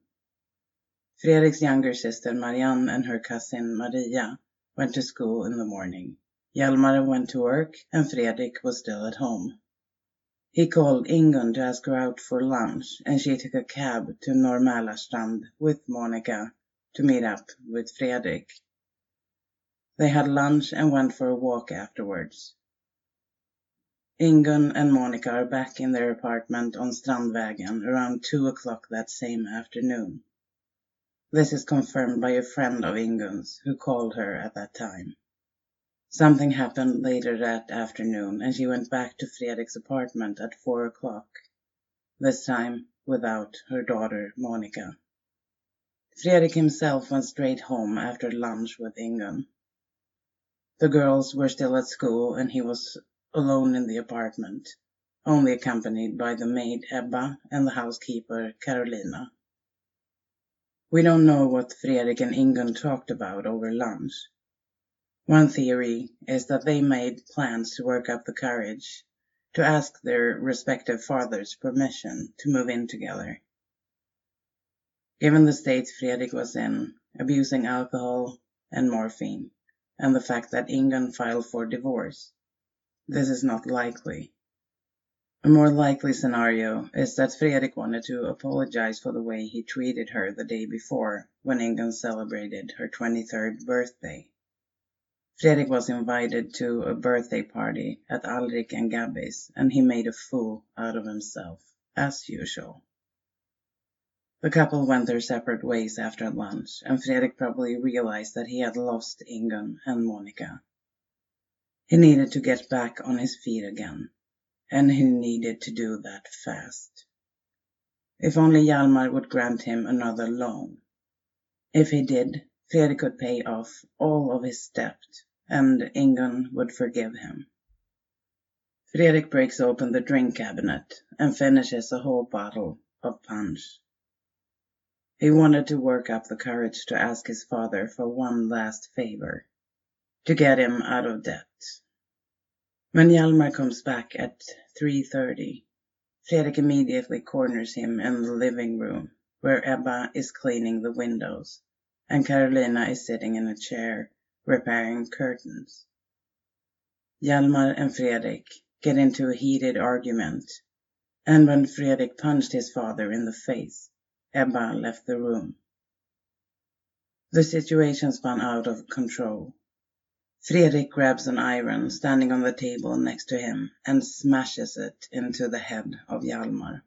Fredrik's younger sister Marianne and her cousin Maria went to school in the morning. Hjalmar went to work and Fredrik was still at home. He called Ingun to ask her out for lunch and she took a cab to Norrmälarstrand with Monica to meet up with Fredrik. They had lunch and went for a walk afterwards. Ingun and Monica are back in their apartment on Strandvägen around two o'clock that same afternoon. This is confirmed by a friend of Ingun's who called her at that time. Something happened later that afternoon and she went back to Fredrik's apartment at four o'clock, this time without her daughter Monica. Fredrik himself went straight home after lunch with Ingun. The girls were still at school and he was alone in the apartment, only accompanied by the maid Ebba and the housekeeper Carolina. We don't know what Fredrik and Ingun talked about over lunch. One theory is that they made plans to work up the courage to ask their respective fathers' permission to move in together. Given the state Fredrik was in, abusing alcohol and morphine, and the fact that Ingun filed for divorce, this is not likely. A more likely scenario is that Fredrik wanted to apologize for the way he treated her the day before when Ingun celebrated her 23rd birthday. Fredrik was invited to a birthday party at Alrik and Gabby's and he made a fool out of himself, as usual. The couple went their separate ways after lunch and Fredrik probably realized that he had lost Ingun and Monica. He needed to get back on his feet again, and he needed to do that fast. If only Hjalmar would grant him another loan. If he did, Fredrik could pay off all of his debt, and Ingun would forgive him. Fredrik breaks open the drink cabinet and finishes a whole bottle of punch. He wanted to work up the courage to ask his father for one last favor to get him out of debt. When Hjalmar comes back at 3.30, Fredrik immediately corners him in the living room, where Ebba is cleaning the windows, and Carolina is sitting in a chair repairing curtains. Hjalmar and Fredrik get into a heated argument, and when Fredrik punched his father in the face, Ebba left the room. The situation spun out of control. Fredrik grabs an iron standing on the table next to him and smashes it into the head of Hjalmar.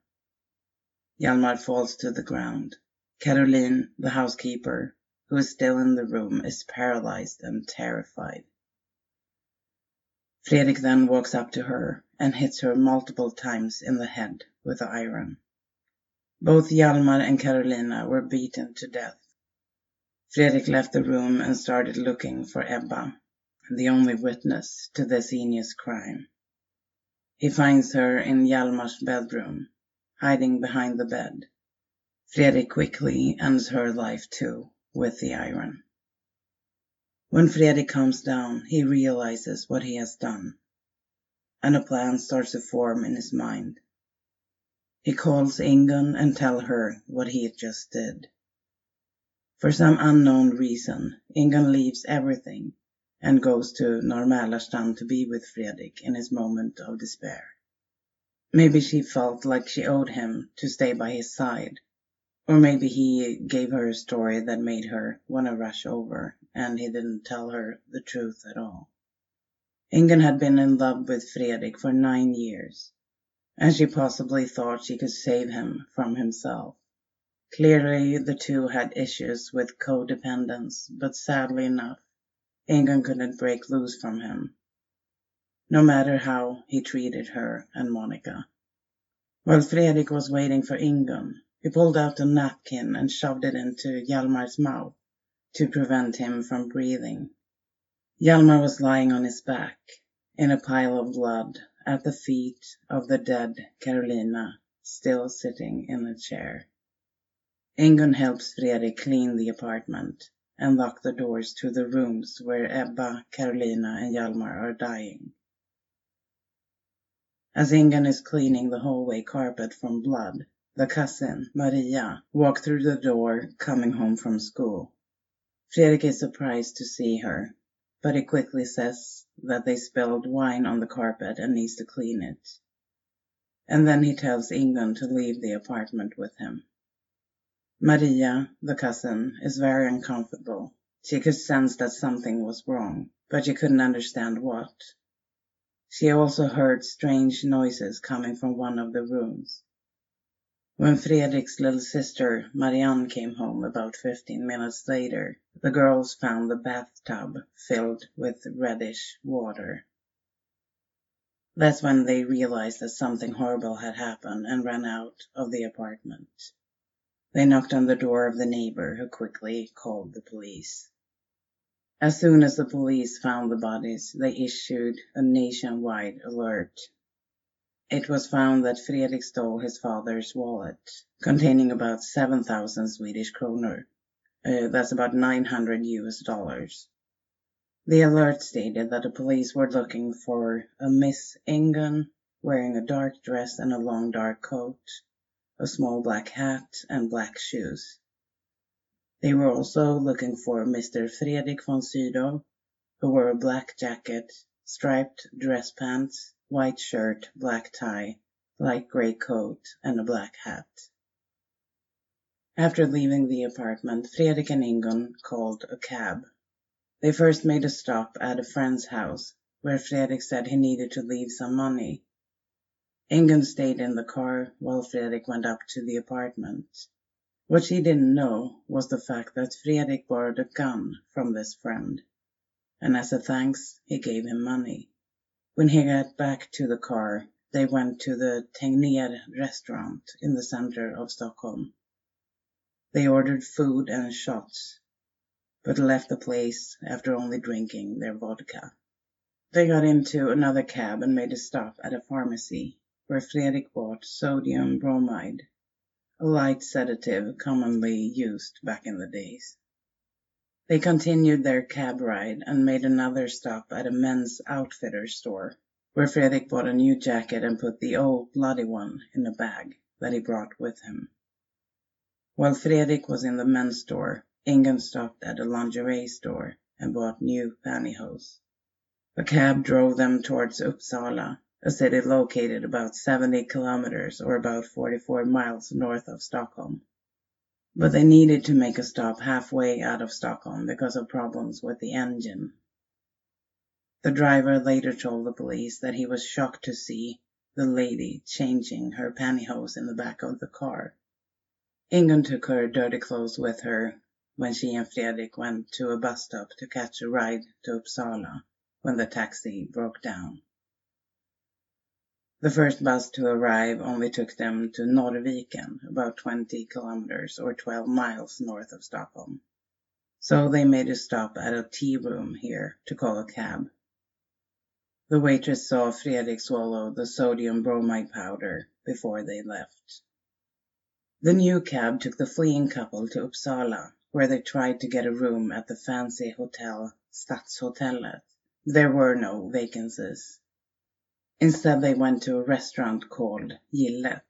Hjalmar falls to the ground. Caroline, the housekeeper, who is still in the room, is paralyzed and terrified. Fredrik then walks up to her and hits her multiple times in the head with the iron. Both Hjalmar and Carolina were beaten to death. Fredrik left the room and started looking for Ebba, the only witness to this heinous crime. He finds her in Hjalmar's bedroom, hiding behind the bed. Fredrik quickly ends her life too, with the iron. When Fredrik comes down, he realizes what he has done, and a plan starts to form in his mind. He calls Ingun and tells her what he just did. For some unknown reason, Ingun leaves everything and goes to Norrmälarstrand to be with Fredrik in his moment of despair. Maybe she felt like she owed him to stay by his side, or maybe he gave her a story that made her want to rush over, and he didn't tell her the truth at all. Ingun had been in love with Fredrik for nine years, and she possibly thought she could save him from himself. Clearly, the two had issues with codependence, but sadly enough, Ingun couldn't break loose from him, no matter how he treated her and Monica. While Fredrik was waiting for Ingun, he pulled out a napkin and shoved it into Hjalmar's mouth to prevent him from breathing. Hjalmar was lying on his back in a pile of blood at the feet of the dead Carolina, still sitting in a chair. Ingun helps Fredrik clean the apartment and lock the doors to the rooms where Ebba, Carolina and Hjalmar are dying. As Ingun is cleaning the hallway carpet from blood, the cousin, Maria, walked through the door coming home from school. Fredrik is surprised to see her, but he quickly says that they spilled wine on the carpet and needs to clean it. And then he tells Ingun to leave the apartment with him. Maria, the cousin, is very uncomfortable. She could sense that something was wrong, but she couldn't understand what. She also heard strange noises coming from one of the rooms. When Fredrik's little sister Marianne came home about 15 minutes later, the girls found the bathtub filled with reddish water. That's when they realized that something horrible had happened and ran out of the apartment. They knocked on the door of the neighbor who quickly called the police. As soon as the police found the bodies, they issued a nationwide alert. It was found that Fredrik stole his father's wallet, containing about 7,000 Swedish kronor. Uh, that's about 900 US dollars. The alert stated that the police were looking for a Miss Ingun wearing a dark dress and a long dark coat, a small black hat, and black shoes. They were also looking for Mr. Fredrik von Sydow, who wore a black jacket, striped dress pants, white shirt, black tie, light grey coat, and a black hat. After leaving the apartment, Fredrik and Ingun called a cab. They first made a stop at a friend's house, where Fredrik said he needed to leave some money. Ingun stayed in the car while Fredrik went up to the apartment. What she didn't know was the fact that Fredrik borrowed a gun from this friend, and as a thanks he gave him money. When he got back to the car, they went to the Tegnér restaurant in the center of Stockholm. They ordered food and shots, but left the place after only drinking their vodka. They got into another cab and made a stop at a pharmacy, where Fredrik bought sodium mm. bromide a light sedative commonly used back in the days. They continued their cab ride and made another stop at a men's outfitter store, where Fredrik bought a new jacket and put the old bloody one in a bag that he brought with him. While Fredrik was in the men's store, Ingun stopped at a lingerie store and bought new pantyhose. A cab drove them towards Uppsala, a city located about 70 kilometers or about 44 miles north of Stockholm. But they needed to make a stop halfway out of Stockholm because of problems with the engine. The driver later told the police that he was shocked to see the lady changing her pantyhose in the back of the car. Ingun took her dirty clothes with her when she and Fredrik went to a bus stop to catch a ride to Uppsala when the taxi broke down. The first bus to arrive only took them to Norrviken, about 20 kilometers or 12 miles north of Stockholm. So they made a stop at a tea room here to call a cab. The waitress saw Fredrik swallow the sodium bromide powder before they left. The new cab took the fleeing couple to Uppsala, where they tried to get a room at the fancy hotel Stadshotellet. There were no vacancies. Instead they went to a restaurant called Gillet,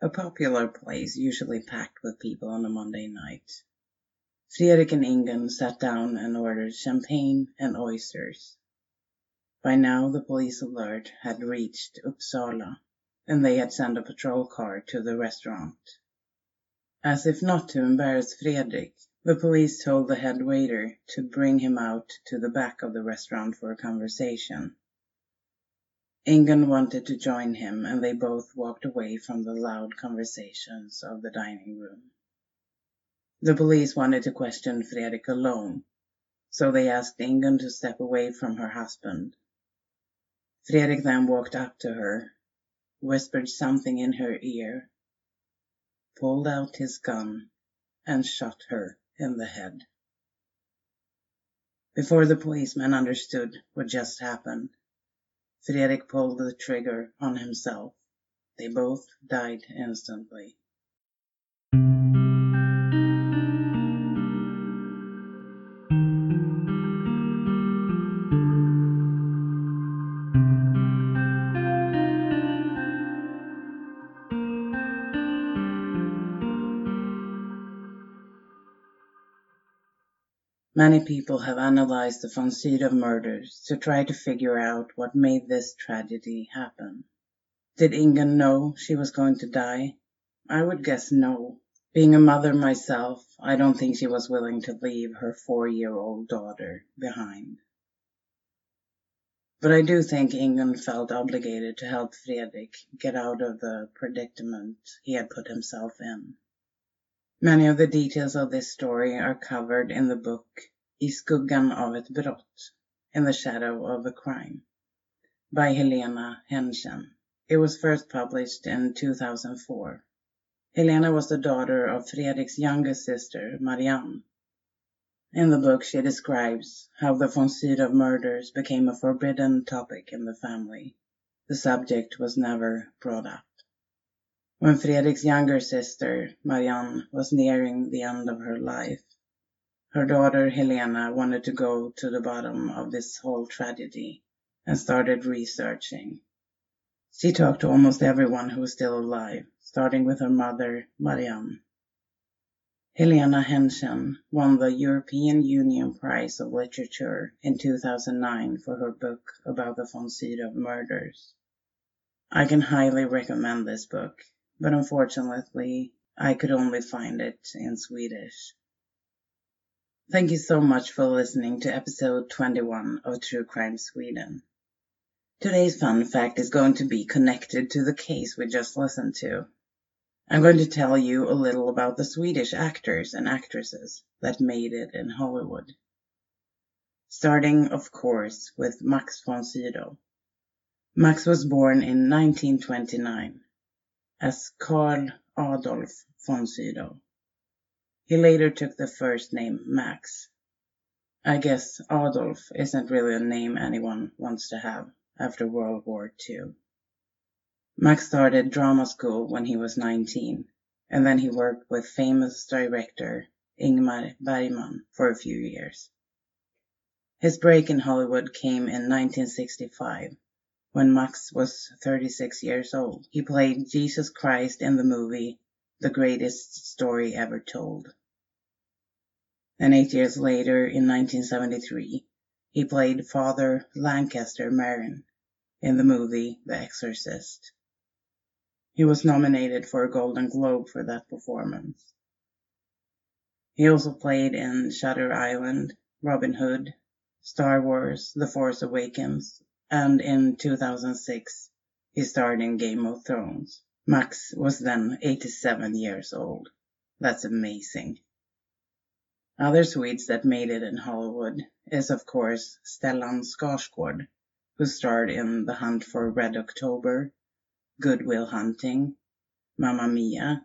a popular place usually packed with people on a Monday night. Fredrik and Ingun sat down and ordered champagne and oysters. By now the police alert had reached Uppsala, and they had sent a patrol car to the restaurant. As if not to embarrass Fredrik, the police told the head waiter to bring him out to the back of the restaurant for a conversation. Ingun wanted to join him, and they both walked away from the loud conversations of the dining room. The police wanted to question Fredrik alone, so they asked Ingun to step away from her husband. Fredrik then walked up to her, whispered something in her ear, pulled out his gun, and shot her in the head. Before the policeman understood what just happened, Fredrik pulled the trigger on himself. They both died instantly. Many people have analyzed the Sydow murders to try to figure out what made this tragedy happen. Did Ingun know she was going to die? I would guess no. Being a mother myself, I don't think she was willing to leave her four-year-old daughter behind. But I do think Ingun felt obligated to help Fredrik get out of the predicament he had put himself in. Many of the details of this story are covered in the book I skuggan av ett brott, In the Shadow of a Crime, by Helena Henschen. It was first published in 2004. Helena was the daughter of Fredrik's younger sister, Marianne. In the book, she describes how the von Sydow murders became a forbidden topic in the family. The subject was never brought up. When Fredrik's younger sister, Marianne, was nearing the end of her life, her daughter Helena wanted to go to the bottom of this whole tragedy and started researching. She talked to almost everyone who was still alive, starting with her mother, Marianne. Helena Henschen won the European Union Prize of Literature in 2009 for her book about the von murders. I can highly recommend this book but unfortunately I could only find it in Swedish. Thank you so much for listening to episode 21 of True Crime Sweden. Today's fun fact is going to be connected to the case we just listened to. I'm going to tell you a little about the Swedish actors and actresses that made it in Hollywood. Starting, of course, with Max von Sydow. Max was born in 1929 as Carl Adolf von Sydow. He later took the first name Max. I guess Adolf isn't really a name anyone wants to have after World War II. Max started drama school when he was 19, and then he worked with famous director Ingmar Bergman for a few years. His break in Hollywood came in 1965 when Max was 36 years old. He played Jesus Christ in the movie The Greatest Story Ever Told. And eight years later, in 1973, he played Father Lankester Merrin in the movie The Exorcist. He was nominated for a Golden Globe for that performance. He also played in Shutter Island, Robin Hood, Star Wars, The Force Awakens, and in 2006 he starred in Game of Thrones. Max was then 87 years old. That's amazing. Other Swedes that made it in Hollywood is of course Stellan Skarsgård, who starred in The Hunt for Red October, Good Will Hunting, Mamma Mia,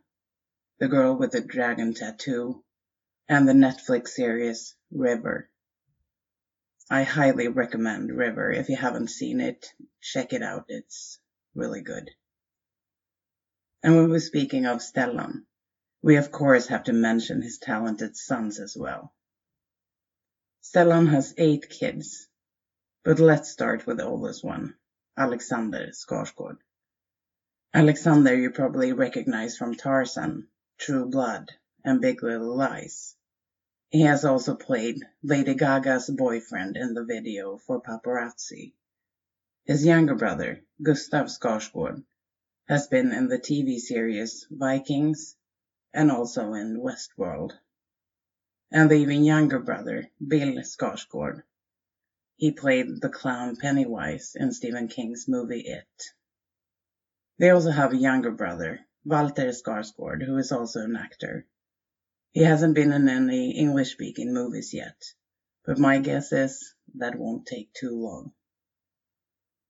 The Girl with the Dragon Tattoo, and the Netflix series River. I highly recommend River. If you haven't seen it, check it out. It's really good. And when we're speaking of Stellan, we of course have to mention his talented sons as well. Stellan has eight kids, but let's start with the oldest one, Alexander Skarsgård. Alexander you probably recognize from Tarzan, True Blood, and Big Little Lies. He has also played Lady Gaga's boyfriend in the video for Paparazzi. His younger brother, Gustav Skarsgård, has been in the TV series Vikings and also in Westworld. And the even younger brother, Bill Skarsgård. He played the clown Pennywise in Stephen King's movie It. They also have a younger brother, Walter Skarsgård, who is also an actor. He hasn't been in any English speaking movies yet, but my guess is that won't take too long.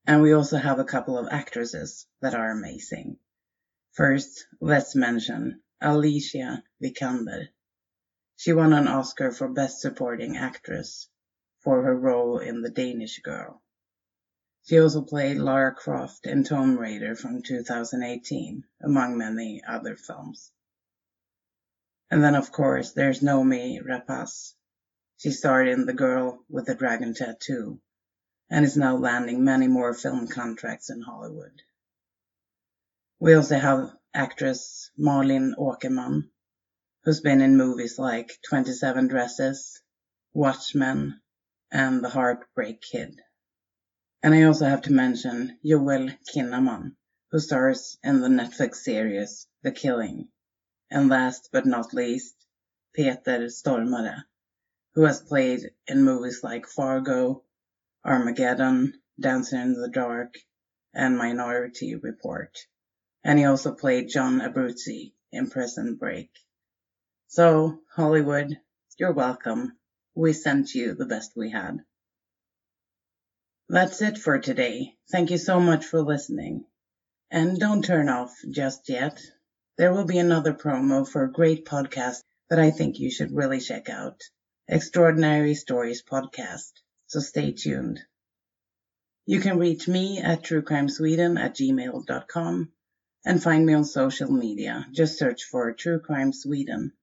And we also have a couple of actresses that are amazing. First, let's mention Alicia Vikander. She won an Oscar for Best Supporting Actress for her role in The Danish Girl. She also played Lara Croft in Tomb Raider from 2018, among many other films. And then, of course, there's Noomi Rapace. She starred in The Girl with the Dragon Tattoo and is now landing many more film contracts in Hollywood. We also have actress Malin Åkerman, who's been in movies like 27 Dresses, Watchmen, and The Heartbreak Kid. And I also have to mention Joel Kinnaman, who stars in the Netflix series The Killing. And last but not least, Peter Stormare, who has played in movies like Fargo, Armageddon, Dancing in the Dark, and Minority Report. And he also played John Abruzzi in Prison Break. So, Hollywood, you're welcome. We sent you the best we had. That's it for today. Thank you so much for listening. And don't turn off just yet. There will be another promo for a great podcast that I think you should really check out. Extraordinary Stories Podcast. So stay tuned. You can reach me at truecrimesweden at gmail.com and find me on social media. Just search for True Crime Sweden.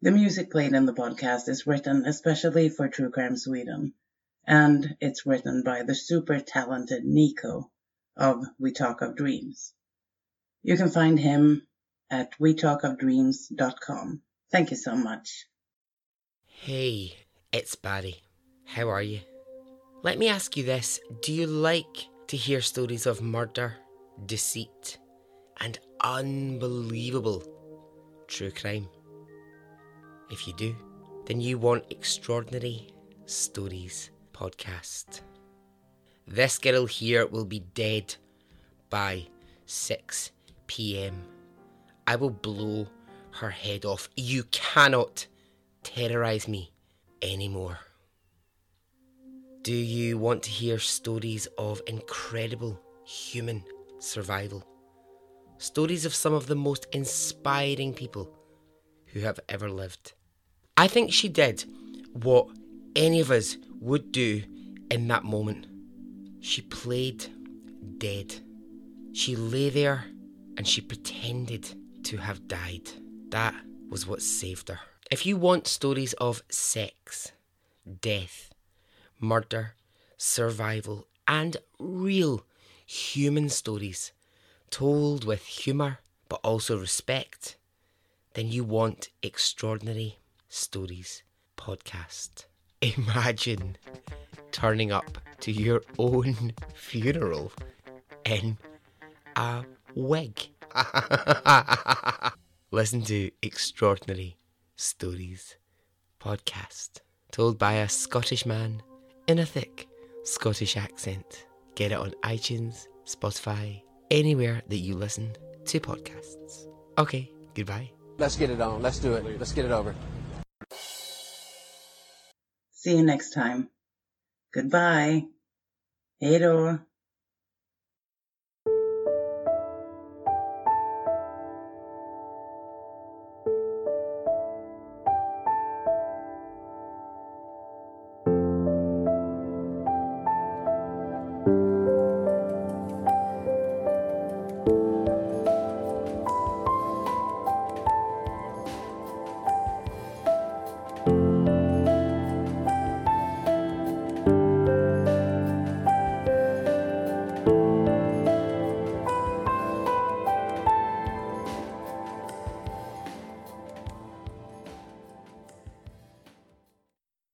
The music played in the podcast is written especially for True Crime Sweden, and it's written by the super talented Nico of We Talk of Dreams. You can find him at wetalkofdreams.com. Thank you so much. Hey, it's Barry. How are you? Let me ask you this Do you like to hear stories of murder, deceit, and unbelievable true crime? If you do, then you want Extraordinary Stories podcast. This girl here will be dead by 6 pm. I will blow her head off. You cannot terrorise me anymore. Do you want to hear stories of incredible human survival? Stories of some of the most inspiring people who have ever lived. I think she did what any of us would do in that moment. She played dead. She lay there and she pretended to have died. That was what saved her. If you want stories of sex, death, murder, survival, and real human stories told with humour but also respect, then you want Extraordinary Stories podcast. Imagine turning up to your own funeral in a wig. Listen to Extraordinary Stories podcast, told by a Scottish man in a thick Scottish accent. Get it on iTunes, Spotify, anywhere that you listen to podcasts. Okay, goodbye. Let's get it on. Let's do it. Let's get it over. See you next time. Goodbye. Hej då.